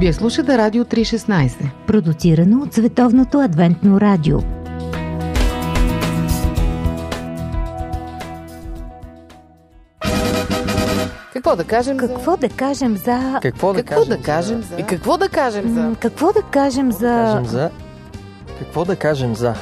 Вие слушате Радио 316. Продуцирано от Световното адвентно радио. Какво да кажем Какво да кажем за... Какво да Какво кажем? да кажем за... И какво да кажем за... Какво да кажем за... за... Кажем за... Какво да кажем за...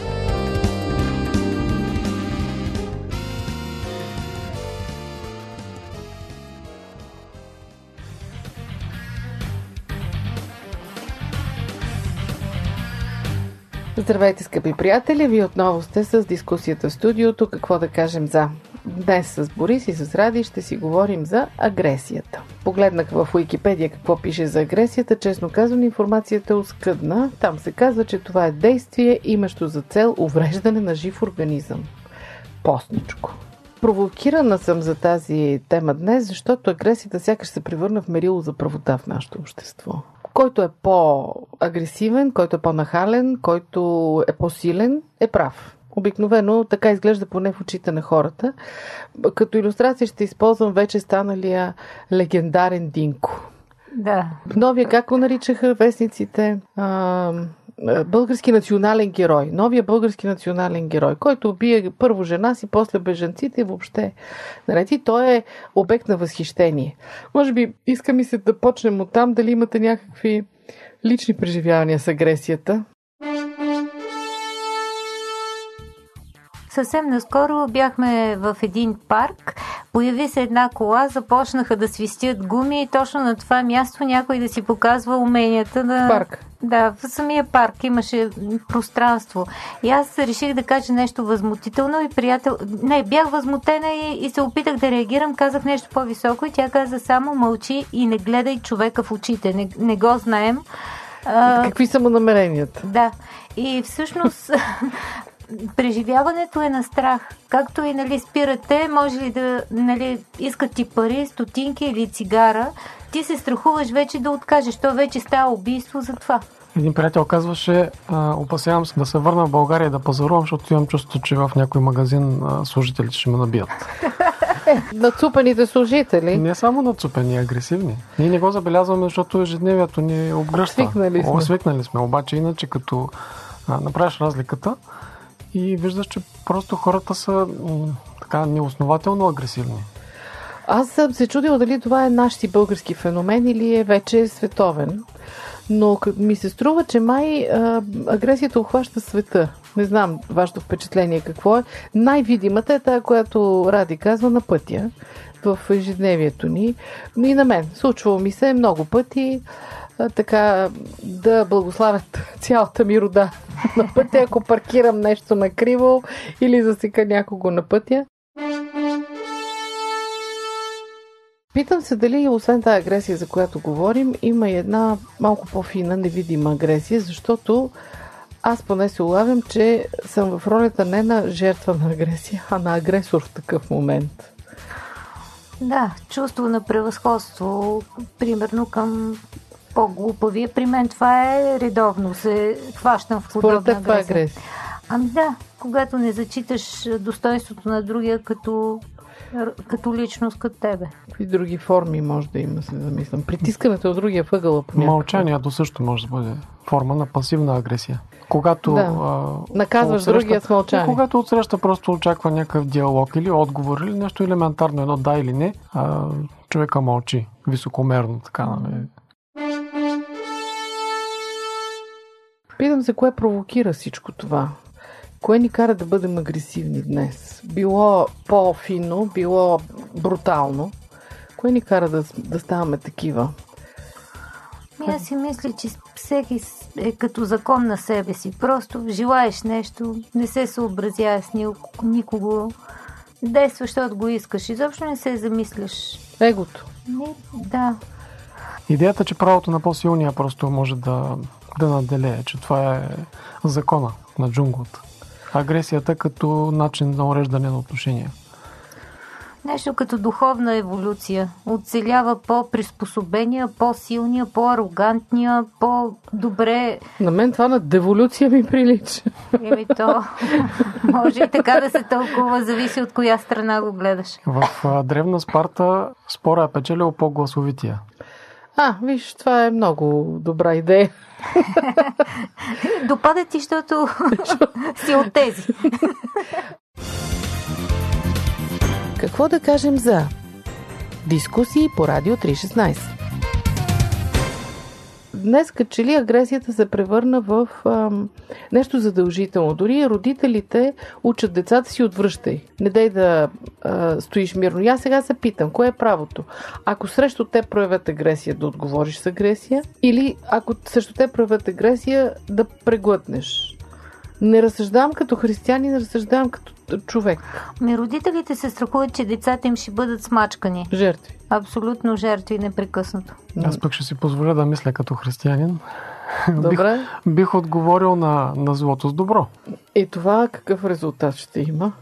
Здравейте, скъпи приятели! Вие отново сте с дискусията в студиото Какво да кажем за... Днес с Борис и с Ради ще си говорим за агресията. Погледнах в Уикипедия какво пише за агресията. Честно казвам, информацията е оскъдна. Там се казва, че това е действие, имащо за цел увреждане на жив организъм. Постничко. Провокирана съм за тази тема днес, защото агресията сякаш се превърна в мерило за правота в нашето общество. Който е по-агресивен, който е по-нахален, който е по-силен, е прав. Обикновено така изглежда поне в очите на хората. Като иллюстрация ще използвам вече станалия легендарен Динко. Да. Новия, как го наричаха вестниците? А, български национален герой. Новия български национален герой, който убие първо жена си, после бежанците въобще. Нали, той е обект на възхищение. Може би иска ми се да почнем от там, дали имате някакви лични преживявания с агресията. Съвсем наскоро бяхме в един парк, появи се една кола, започнаха да свистят гуми и точно на това място някой да си показва уменията на... Парк. Да, в самия парк имаше пространство. И аз реших да кажа нещо възмутително и приятел... Не, бях възмутена и, и се опитах да реагирам, казах нещо по-високо и тя каза само мълчи и не гледай човека в очите. Не, не го знаем. А, Какви са му намеренията? да. И всъщност преживяването е на страх. Както и нали, спирате, може ли да нали, искат ти пари, стотинки или цигара, ти се страхуваш вече да откажеш. То вече става убийство за това. Един приятел казваше, а, опасявам се да се върна в България и да пазарувам, защото имам чувство, че в някой магазин а, служителите ще ме набият. Нацупаните служители. Не само нацупени, агресивни. Ние не го забелязваме, защото ежедневието ни обгръща. Свикнали сме. О, свикнали сме. Обаче иначе като а, направиш разликата и виждаш, че просто хората са така неоснователно агресивни. Аз съм се чудила дали това е наш си български феномен или е вече световен. Но ми се струва, че май а, агресията обхваща света. Не знам вашето впечатление какво е. Най-видимата е тая, която Ради казва на пътя в ежедневието ни. И на мен. Случвало ми се много пъти така да благославят цялата ми рода на пътя, ако паркирам нещо накриво или засека някого на пътя. Питам се дали, освен тази агресия, за която говорим, има и една малко по-фина, невидима агресия, защото аз поне се улавям, че съм в ролята не на жертва на агресия, а на агресор в такъв момент. Да, чувство на превъзходство, примерно към по-глупавия. При мен това е редовно. Се хващам в Според подобна е агресия. агресия. Ами да, когато не зачиташ достоинството на другия като, като личност като тебе. Какви други форми може да има, се замислям. Притискането от другия въгъл Мълчанието също може да бъде форма на пасивна агресия. Когато Да. а, Наказваш отсреща- другия с мълчание. Когато отсреща просто очаква някакъв диалог или отговор или нещо елементарно, едно да или не, а, човека мълчи високомерно, така, нали? Питам се, кое провокира всичко това? Кое ни кара да бъдем агресивни днес? Било по-фино, било брутално. Кое ни кара да, да ставаме такива? Ми аз си мисля, че всеки е като закон на себе си. Просто желаеш нещо, не се съобразяваш с ни- никого, действаш, защото го искаш. Изобщо не се замисляш. Егото. Не, да. Идеята, че правото на по-силния просто може да, да наделее, че това е закона на джунглата. Агресията като начин за уреждане на отношения. Нещо като духовна еволюция. Оцелява по-приспособения, по-силния, по-арогантния, по-добре. На мен това на деволюция ми прилича. Еми то, може и така да се тълкува, зависи от коя страна го гледаш. В древна Спарта спора е печелил по-гласовития. А, виж, това е много добра идея. Допада ти, защото си от тези. Какво да кажем за дискусии по Радио 316? Днес, като ли агресията се превърна в ам, нещо задължително. Дори родителите учат децата си отвръщай. Не дай да а, стоиш мирно. И аз сега се питам, кое е правото? Ако срещу те проявят агресия, да отговориш с агресия? Или ако срещу те проявят агресия, да преглътнеш? Не разсъждавам като християнин, разсъждавам като човек. Ми родителите се страхуват, че децата им ще бъдат смачкани. Жертви. Абсолютно жертви непрекъснато. Аз пък ще си позволя да мисля като християнин. Добре. Бих, бих отговорил на, на злото с добро. И това какъв резултат ще има?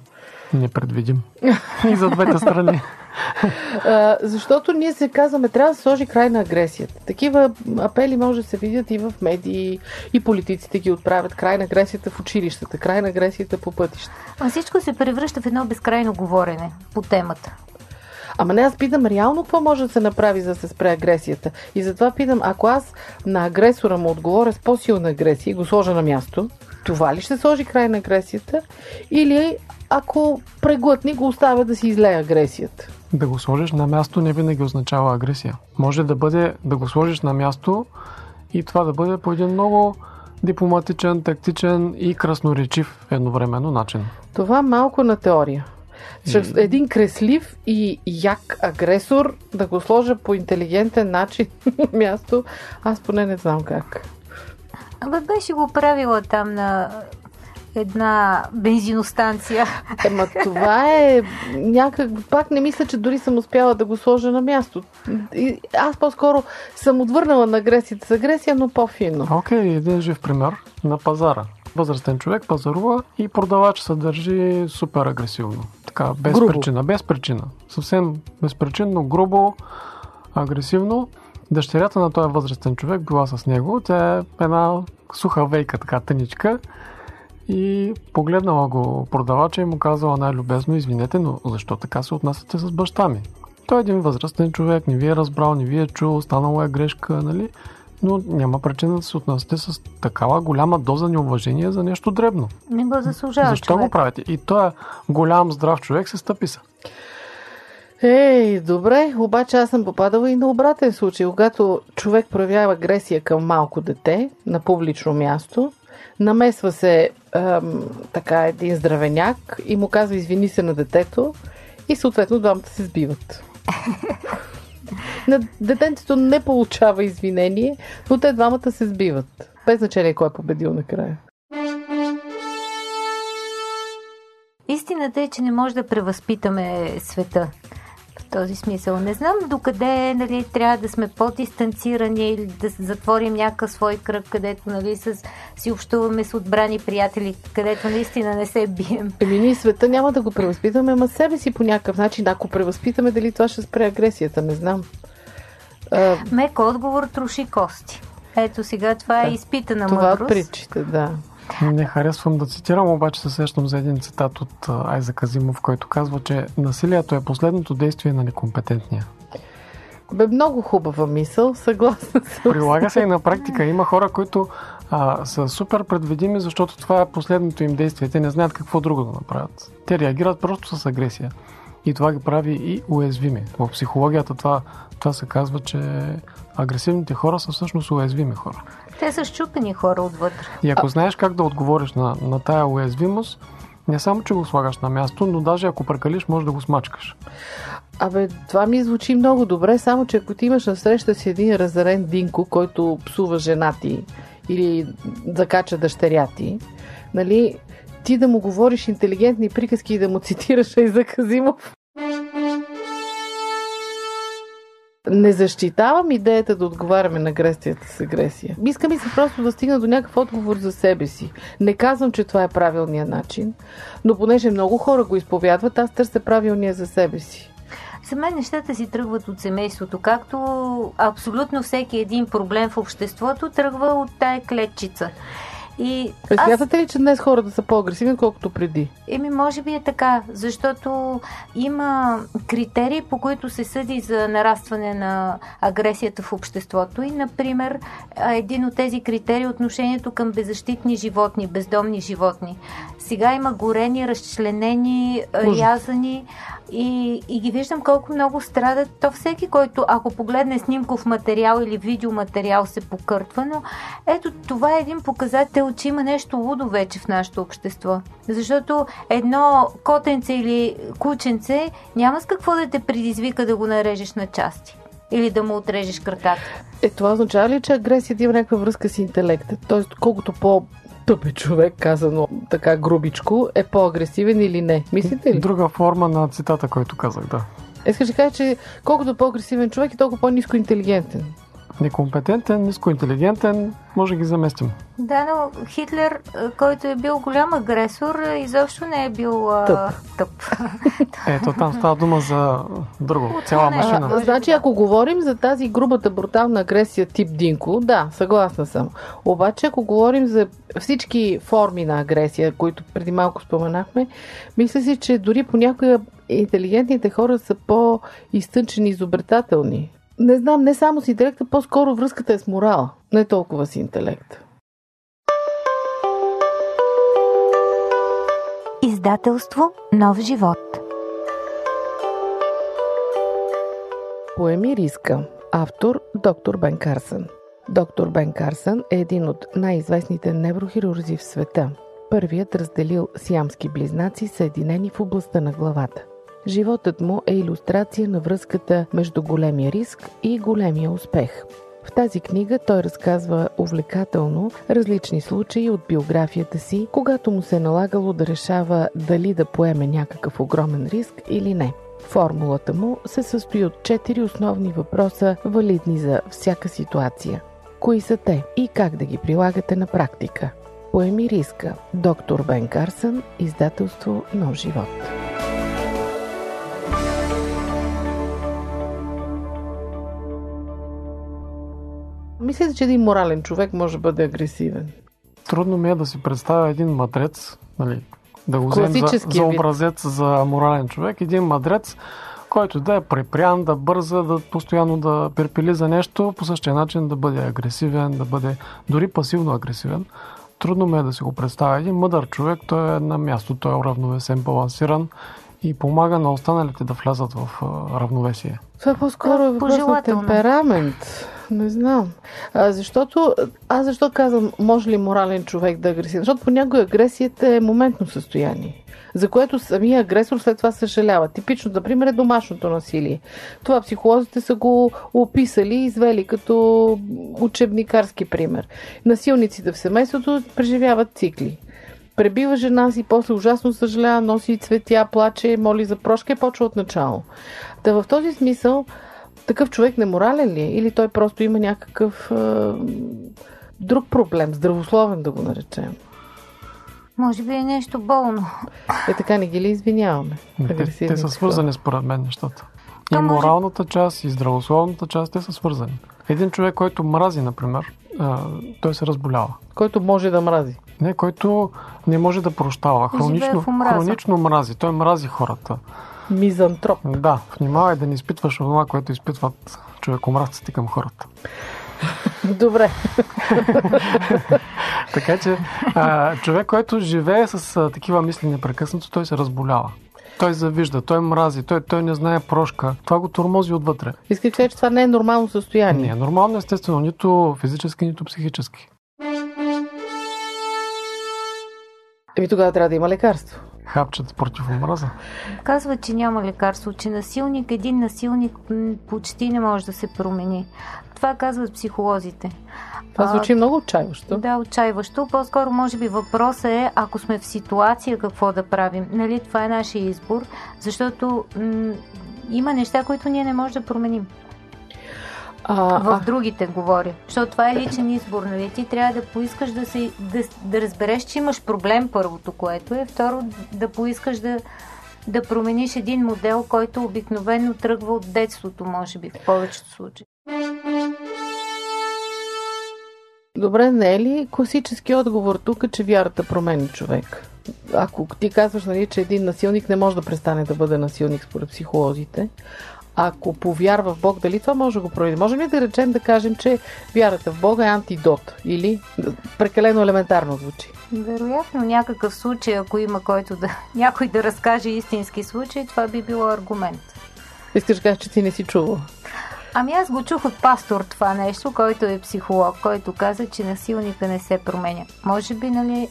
Непредвидим. И за двете страни. А, защото ние се казваме, трябва да сложи край на агресията. Такива апели може да се видят и в медии, и политиците ги отправят. Край на агресията в училищата, край на агресията по пътища. А всичко се превръща в едно безкрайно говорене по темата. Ама не, аз питам реално какво може да се направи, за да се спре агресията. И затова питам, ако аз на агресора му отговоря с по-силна агресия и го сложа на място, това ли ще сложи край на агресията? Или ако преглътни, го оставя да си излее агресията? Да го сложиш на място не винаги означава агресия. Може да бъде да го сложиш на място и това да бъде по един много дипломатичен, тактичен и красноречив едновременно начин. Това малко на теория. Чрез един креслив и як агресор да го сложа по интелигентен начин на място, аз поне не знам как. Абе, беше го правила там на една бензиностанция. Ема това е някак... Пак не мисля, че дори съм успяла да го сложа на място. И аз по-скоро съм отвърнала на агресията с агресия, но по-финно. Окей, okay, един жив пример на пазара. Възрастен човек пазарува и продавач се държи супер агресивно. Така, без Грубо. причина. Без причина. Съвсем безпричинно, грубо, агресивно. Дъщерята на този възрастен човек била с него. Тя е една суха вейка, така тъничка. И погледнала го продавача и му казала най-любезно, извинете, но защо така се отнасяте с баща ми? Той е един възрастен човек, не ви е разбрал, не ви е чул, станала е грешка, нали? Но няма причина да се отнасяте с такава голяма доза неуважение за нещо дребно. Не го заслужава Защо човек. го правите? И той е голям, здрав човек, се стъпи се. Ей, добре, обаче аз съм попадала и на обратен случай. Когато човек проявява агресия към малко дете на публично място, намесва се ам, така един здравеняк и му казва извини се на детето и съответно двамата се сбиват. на детенцето не получава извинение, но те двамата се сбиват. Без значение кой е победил накрая. Истината е, че не може да превъзпитаме света. В този смисъл. Не знам докъде нали, трябва да сме по-дистанцирани или да затворим някакъв свой кръг, където нали, с, си общуваме с отбрани приятели, където наистина не се бием. Еми ние света няма да го превъзпитаме, ама себе си по някакъв начин. Ако превъзпитаме, дали това ще спре агресията, не знам. А, Мек отговор троши кости. Ето сега това е изпитана това мъдрост. притчите, да. Не харесвам да цитирам, обаче се сещам за един цитат от Айза Казимов, който казва, че насилието е последното действие на некомпетентния. Бе, много хубава мисъл, съгласна съм. Прилага се и на практика. Има хора, които а, са супер предвидими, защото това е последното им действие. Те не знаят какво друго да направят. Те реагират просто с агресия. И това ги прави и уязвими. В психологията това, това се казва, че агресивните хора са всъщност уязвими хора. Те са щупени хора отвътре. И ако знаеш как да отговориш на, на тая уязвимост, не само, че го слагаш на място, но даже ако прекалиш, може да го смачкаш. Абе, това ми звучи много добре, само че ако ти имаш насреща си един разорен динко, който псува жена ти или закача дъщеря ти, нали, ти да му говориш интелигентни приказки и да му цитираш Айза Казимов. Не защитавам идеята да отговаряме на агресията с агресия. Иска ми се просто да стигна до някакъв отговор за себе си. Не казвам, че това е правилният начин, но понеже много хора го изповядват, аз търся правилния за себе си. За мен нещата си тръгват от семейството, както абсолютно всеки един проблем в обществото тръгва от тая клетчица. И Е, аз, Смятате ли, че днес хората са по-агресивни, отколкото преди? еми, може би е така, защото има критерии, по които се съди за нарастване на агресията в обществото. И, например, един от тези критерии е отношението към беззащитни животни, бездомни животни. Сега има горени, разчленени, Ужас. рязани и, и ги виждам колко много страдат. То всеки, който ако погледне снимков материал или видеоматериал се покъртва, но ето това е един показател, че има нещо лудо вече в нашето общество. Защото едно котенце или кученце няма с какво да те предизвика да го нарежеш на части или да му отрежеш краката. Е, това означава ли, че агресията има някаква връзка с интелекта? Тоест, колкото по тъп е човек, казано така грубичко, е по-агресивен или не? Мислите ли? Друга форма на цитата, който казах, да. Искаш да кажа, че колкото по-агресивен човек е толкова по-низко интелигентен. Некомпетентен, нискоинтелигентен, може да ги заместим. Да, но Хитлер, а, който е бил голям агресор, а, изобщо не е бил а, Тъп. тъп. Ето там става дума за друго. Цяла не, машина. А, значи, ако говорим за тази грубата, брутална агресия тип Динко, да, съгласна съм. Обаче, ако говорим за всички форми на агресия, които преди малко споменахме, мисля си, че дори понякога интелигентните хора са по-изтънчени изобретателни. Не знам, не само с интелекта, по-скоро връзката е с морала, не толкова с интелекта. Издателство Нов живот. Поеми риска. Автор доктор Бен Карсън. Доктор Бен Карсън е един от най-известните неврохирурзи в света. Първият разделил сиамски близнаци, съединени в областта на главата. Животът му е иллюстрация на връзката между големия риск и големия успех. В тази книга той разказва увлекателно различни случаи от биографията си, когато му се е налагало да решава дали да поеме някакъв огромен риск или не. Формулата му се състои от четири основни въпроса, валидни за всяка ситуация. Кои са те и как да ги прилагате на практика? Поеми риска. Доктор Бен Карсън, издателство Нов живот. Мислите, че един морален човек може да бъде агресивен? Трудно ми е да си представя един мадрец, нали, да го вземем за, за вид. образец за морален човек. Един мадрец, който да е препрян, да бърза, да постоянно да перпели за нещо, по същия начин да бъде агресивен, да бъде дори пасивно агресивен. Трудно ми е да си го представя. Един мъдър човек, той е на място, той е уравновесен, балансиран и помага на останалите да влязат в равновесие. Това е по-скоро е въпрос на темперамент. Не знам. А, защото, аз защо казвам, може ли морален човек да е агресивен? Защото понякога агресията е моментно състояние, за което самия агресор след това съжалява. Типично, например, е домашното насилие. Това психолозите са го описали и извели като учебникарски пример. Насилниците в семейството преживяват цикли. Пребива жена си, после ужасно съжалява, носи цветя, плаче, моли за прошка и почва от начало. Та в този смисъл, такъв човек неморален ли е? Или той просто има някакъв е, друг проблем, здравословен да го наречем? Може би е нещо болно. Е така не ги ли извиняваме? Те, те са свързани според мен нещата. И моралната част, и здравословната част, те са свързани. Един човек, който мрази, например, той се разболява. Който може да мрази. Не, който не може да прощава. Хронично, хронично мрази. Той мрази хората. Мизантроп. Да, внимавай да не изпитваш това, което изпитват човекомразците към хората. Добре. Така че а, човек, който живее с а, такива мисли непрекъснато, той се разболява. Той завижда, той мрази, той, той не знае прошка. Това го тормози отвътре. Искаш да че това не е нормално състояние. Не е нормално, естествено, нито физически, нито психически. Еми тогава трябва да има лекарство. Хапчета против омраза. Казва, че няма лекарство, че насилник, един насилник почти не може да се промени. Това казват психолозите. Това А, звучи много отчаиващо. Да, отчаиващо. По-скоро, може би, въпросът е, ако сме в ситуация, какво да правим. Нали, това е нашия избор, защото м- има неща, които ние не можем да променим. А, В а, другите говоря. Защото това е личен избор, нали? Ти трябва да поискаш да, се, да, да разбереш, че имаш проблем, първото, което е. Второ, да поискаш да, да промениш един модел, който обикновено тръгва от детството, може би, в повечето случаи. Добре, не е ли класически отговор тук, че вярата промени човек? Ако ти казваш, нали, че един насилник не може да престане да бъде насилник според психолозите, ако повярва в Бог, дали това може да го проведе? Можем ли да речем да кажем, че вярата в Бога е антидот? Или прекалено елементарно звучи? Вероятно, някакъв случай, ако има който да, някой да разкаже истински случай, това би било аргумент. Искаш да кажеш, че ти не си чувал? Ами аз го чух от пастор това нещо, който е психолог, който каза, че насилника не се променя. Може би, нали...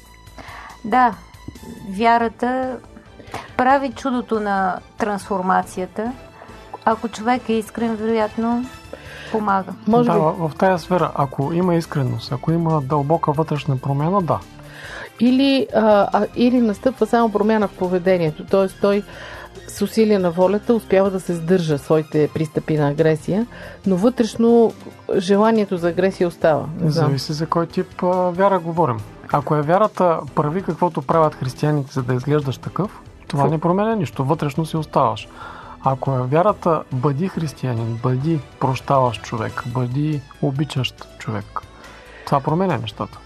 Да, вярата прави чудото на трансформацията. Ако човек е искрен, вероятно помага. Може да, би. в тази сфера, ако има искреност, ако има дълбока вътрешна промяна, да. Или, а, или настъпва само промяна в поведението, т.е. той с усилия на волята успява да се сдържа своите пристъпи на агресия, но вътрешно желанието за агресия остава. Зависи за кой тип а, вяра говорим. Ако е вярата прави каквото правят християните, за да изглеждаш такъв, това Фу. не променя нищо. Вътрешно си оставаш. Ако е вярата бъди християнин, бъди прощаващ човек, бъди обичащ човек, това променя нещата.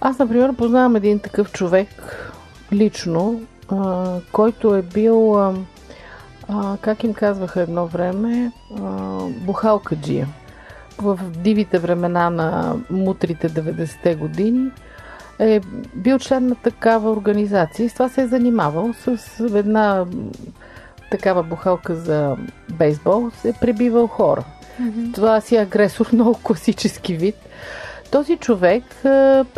Аз, например, познавам един такъв човек лично, а, който е бил, а, как им казваха едно време, а, бухалкаджия. В дивите времена на мутрите 90-те години е бил член на такава организация и с това се е занимавал с една такава бухалка за бейсбол, се е пребивал хора. Mm-hmm. Това си е агресор, много класически вид. Този човек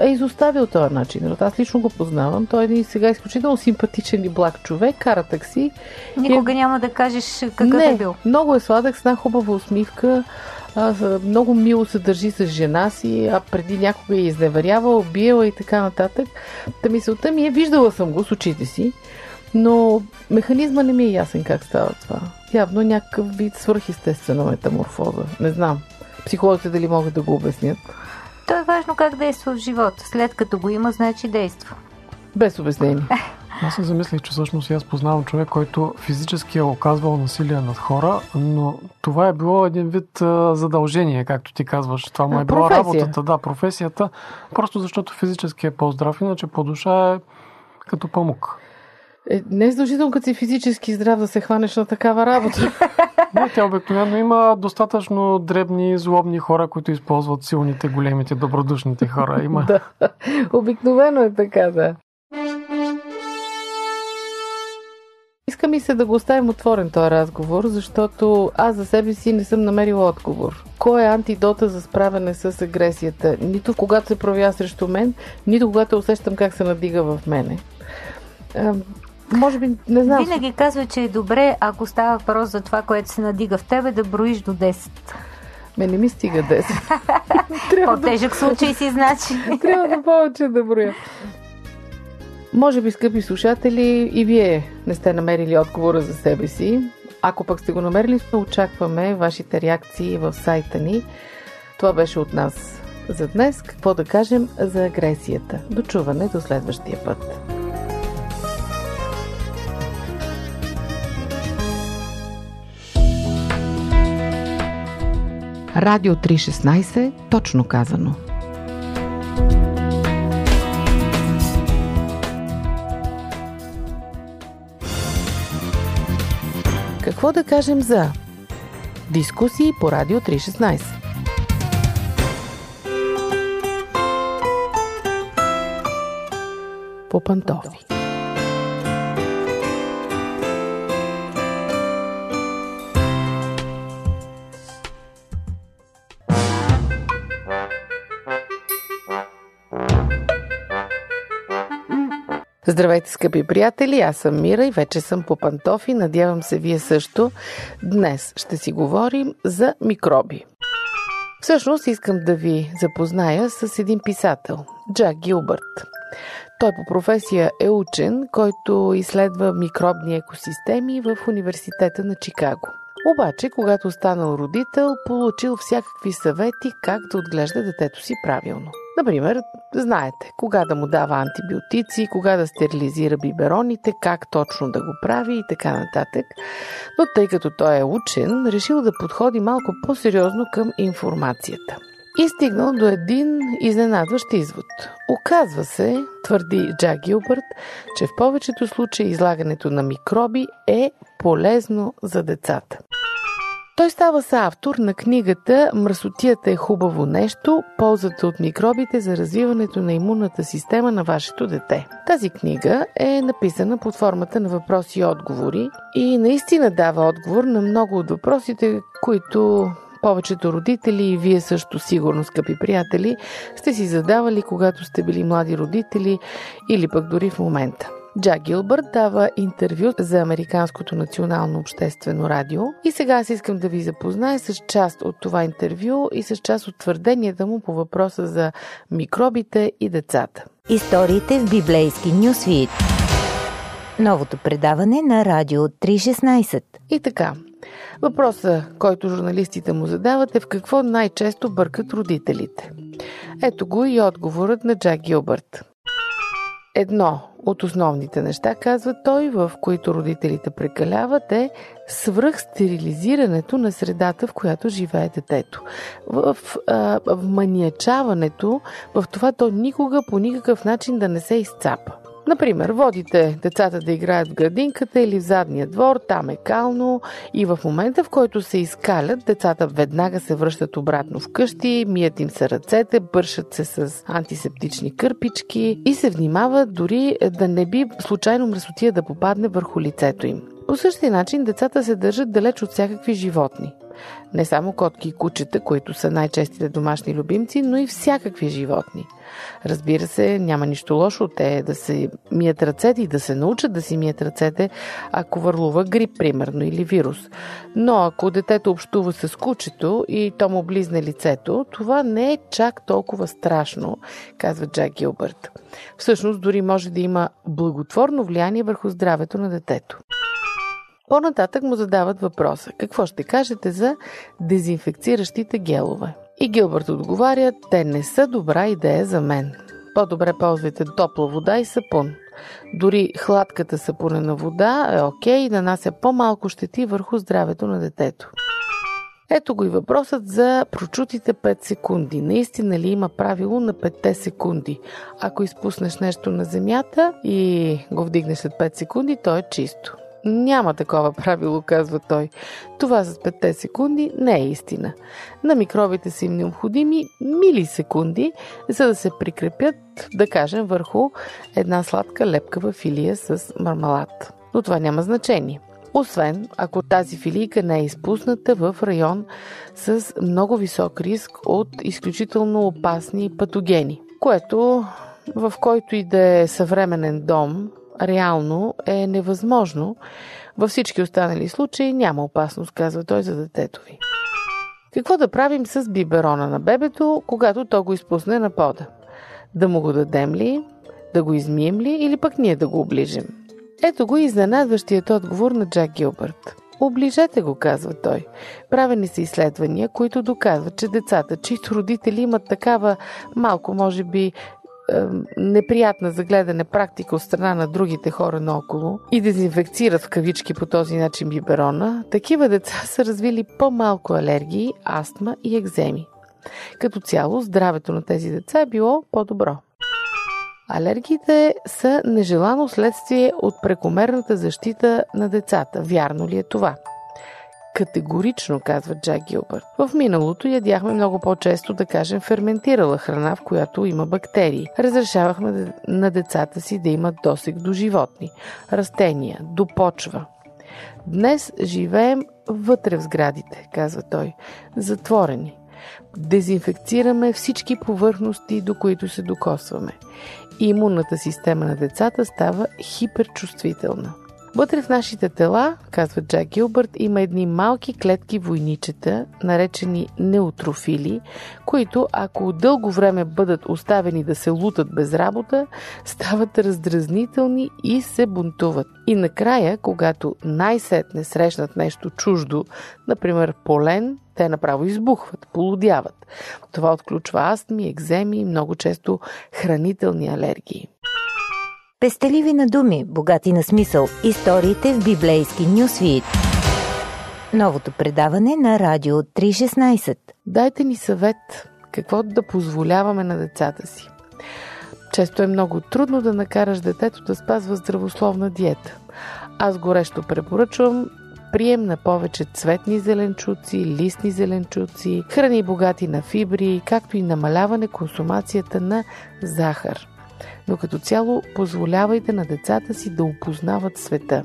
е изоставил този начин. Аз лично го познавам. Той е един сега изключително симпатичен и благ човек, кара такси. Никога е... няма да кажеш какъв Не, е бил. Много е сладък, с една хубава усмивка. Много мило се държи с жена си, а преди някога е изневерявал, биела и така нататък. Та мисълта ми е, виждала съм го с очите си, но механизма не ми е ясен как става това. Явно някакъв вид свърхестествена метаморфоза. Не знам. Психолозите дали могат да го обяснят. То е важно как действа в живота. След като го има, значи действа. Без обяснение. Аз се замислих, че всъщност аз познавам човек, който физически е оказвал насилие над хора, но това е било един вид а, задължение, както ти казваш. Това му е било работата, да, професията, просто защото физически е по-здрав, иначе по душа е като памук. Е, не е задължително, като си физически здрав да се хванеш на такава работа. Не, тя обикновено има достатъчно дребни, злобни хора, които използват силните, големите, добродушните хора. Има. да, обикновено е така, да. Иска ми се да го оставим отворен този разговор, защото аз за себе си не съм намерила отговор. Кой е антидота за справяне с агресията? Нито когато се проявява срещу мен, нито когато усещам как се надига в мене. Може би, не знам. Винаги казва, че е добре, ако става въпрос за това, което се надига в тебе, да броиш до 10. Ме не ми стига 10. По-тежък да... случай си, значи. Трябва да повече да броя. Може би, скъпи слушатели, и вие не сте намерили отговора за себе си. Ако пък сте го намерили, очакваме вашите реакции в сайта ни. Това беше от нас за днес. Какво да кажем за агресията? Дочуване до следващия път. Радио 316, точно казано. Какво да кажем за дискусии по Радио 316? По пантофи. Здравейте, скъпи приятели! Аз съм Мира и вече съм по пантофи. Надявам се вие също. Днес ще си говорим за микроби. Всъщност искам да ви запозная с един писател – Джак Гилбърт. Той по професия е учен, който изследва микробни екосистеми в Университета на Чикаго. Обаче, когато станал родител, получил всякакви съвети как да отглежда детето си правилно – Например, знаете кога да му дава антибиотици, кога да стерилизира бибероните, как точно да го прави и така нататък. Но тъй като той е учен, решил да подходи малко по-сериозно към информацията. и стигнал до един изненадващ извод. Оказва се, твърди Джак Гилбърт, че в повечето случаи излагането на микроби е полезно за децата. Той става автор на книгата Мръсотията е хубаво нещо, ползата от микробите за развиването на имунната система на вашето дете. Тази книга е написана под формата на въпроси и отговори и наистина дава отговор на много от въпросите, които повечето родители и вие също сигурно, скъпи приятели, сте си задавали, когато сте били млади родители или пък дори в момента. Джак Гилбърт дава интервю за Американското национално обществено радио и сега аз искам да ви запозная с част от това интервю и с част от твърденията му по въпроса за микробите и децата. Историите в библейски нюсвит. Новото предаване на Радио 316. И така, въпроса, който журналистите му задават е в какво най-често бъркат родителите. Ето го и отговорът на Джак Гилбърт. Едно от основните неща, казва той, в които родителите прекаляват е свръхстерилизирането на средата, в която живее детето. В, а, в маниачаването, в това то никога по никакъв начин да не се изцапа. Например, водите децата да играят в градинката или в задния двор, там е кално и в момента, в който се изкалят, децата веднага се връщат обратно в къщи, мият им се ръцете, бършат се с антисептични кърпички и се внимава дори да не би случайно мръсотия да попадне върху лицето им. По същия начин децата се държат далеч от всякакви животни. Не само котки и кучета, които са най-честите домашни любимци, но и всякакви животни. Разбира се, няма нищо лошо те да се мият ръцете и да се научат да си мият ръцете, ако върлува грип, примерно, или вирус. Но ако детето общува с кучето и то му близне лицето, това не е чак толкова страшно, казва Джак Гилбърт. Всъщност, дори може да има благотворно влияние върху здравето на детето. По-нататък му задават въпроса какво ще кажете за дезинфекциращите гелове. И Гилбърт отговаря, те не са добра идея за мен. По-добре ползвайте топла вода и сапун. Дори хладката сапунена вода е окей и нанася по-малко щети върху здравето на детето. Ето го и въпросът за прочутите 5 секунди. Наистина ли има правило на 5 секунди? Ако изпуснеш нещо на земята и го вдигнеш след 5 секунди, то е чисто. Няма такова правило, казва той. Това с 5 секунди не е истина. На микробите са им необходими милисекунди, за да се прикрепят, да кажем, върху една сладка лепкава филия с мармалад. Но това няма значение. Освен ако тази филийка не е изпусната в район с много висок риск от изключително опасни патогени, което в който и да е съвременен дом реално е невъзможно. Във всички останали случаи няма опасност, казва той за детето ви. Какво да правим с биберона на бебето, когато то го изпусне на пода? Да му го дадем ли? Да го измием ли? Или пък ние да го оближем? Ето го изненадващият отговор на Джак Гилбърт. Оближете го, казва той. Правени са изследвания, които доказват, че децата, чието родители имат такава малко, може би, неприятна за гледане практика от страна на другите хора наоколо и дезинфекцират в кавички по този начин биберона, такива деца са развили по-малко алергии, астма и екземи. Като цяло, здравето на тези деца е било по-добро. Алергиите са нежелано следствие от прекомерната защита на децата. Вярно ли е това? Категорично, казва Джак Гилбърт. В миналото ядяхме много по-често, да кажем, ферментирала храна, в която има бактерии. Разрешавахме на децата си да имат досег до животни, растения, до почва. Днес живеем вътре в сградите, казва той, затворени. Дезинфекцираме всички повърхности, до които се докосваме. Имунната система на децата става хиперчувствителна. Вътре в нашите тела, казва Джак Гилбърт, има едни малки клетки войничета, наречени неутрофили, които ако дълго време бъдат оставени да се лутат без работа, стават раздразнителни и се бунтуват. И накрая, когато най-сетне срещнат нещо чуждо, например полен, те направо избухват, полудяват. Това отключва астми, екземи и много често хранителни алергии. Пестеливи на думи, богати на смисъл. Историите в библейски нюсвит. Новото предаване на Радио 316. Дайте ни съвет какво да позволяваме на децата си. Често е много трудно да накараш детето да спазва здравословна диета. Аз горещо препоръчвам прием на повече цветни зеленчуци, листни зеленчуци, храни богати на фибри, както и намаляване консумацията на захар. Но като цяло позволявайте на децата си да опознават света.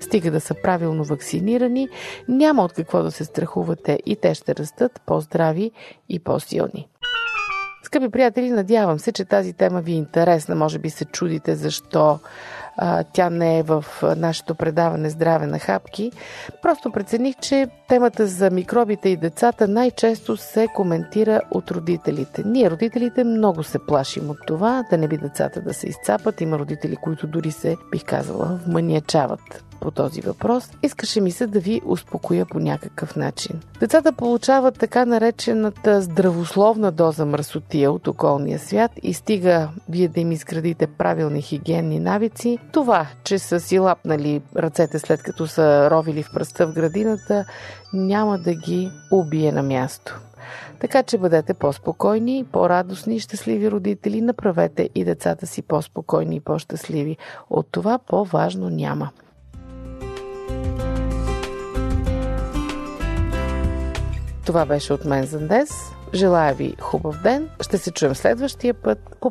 Стига да са правилно вакцинирани, няма от какво да се страхувате и те ще растат по-здрави и по-силни. Скъпи приятели, надявам се, че тази тема ви е интересна. Може би се чудите защо а, тя не е в нашето предаване Здраве на хапки. Просто прецених, че темата за микробите и децата най-често се коментира от родителите. Ние, родителите, много се плашим от това, да не би децата да се изцапат. Има родители, които дори се, бих казала, вманиячават по този въпрос, искаше ми се да ви успокоя по някакъв начин. Децата получават така наречената здравословна доза мръсотия от околния свят и стига вие да им изградите правилни хигиенни навици. Това, че са си лапнали ръцете след като са ровили в пръста в градината, няма да ги убие на място. Така че бъдете по-спокойни, по-радостни и щастливи родители, направете и децата си по-спокойни и по-щастливи. От това по-важно няма. Това беше от мен за днес. Желая ви хубав ден. Ще се чуем следващия път по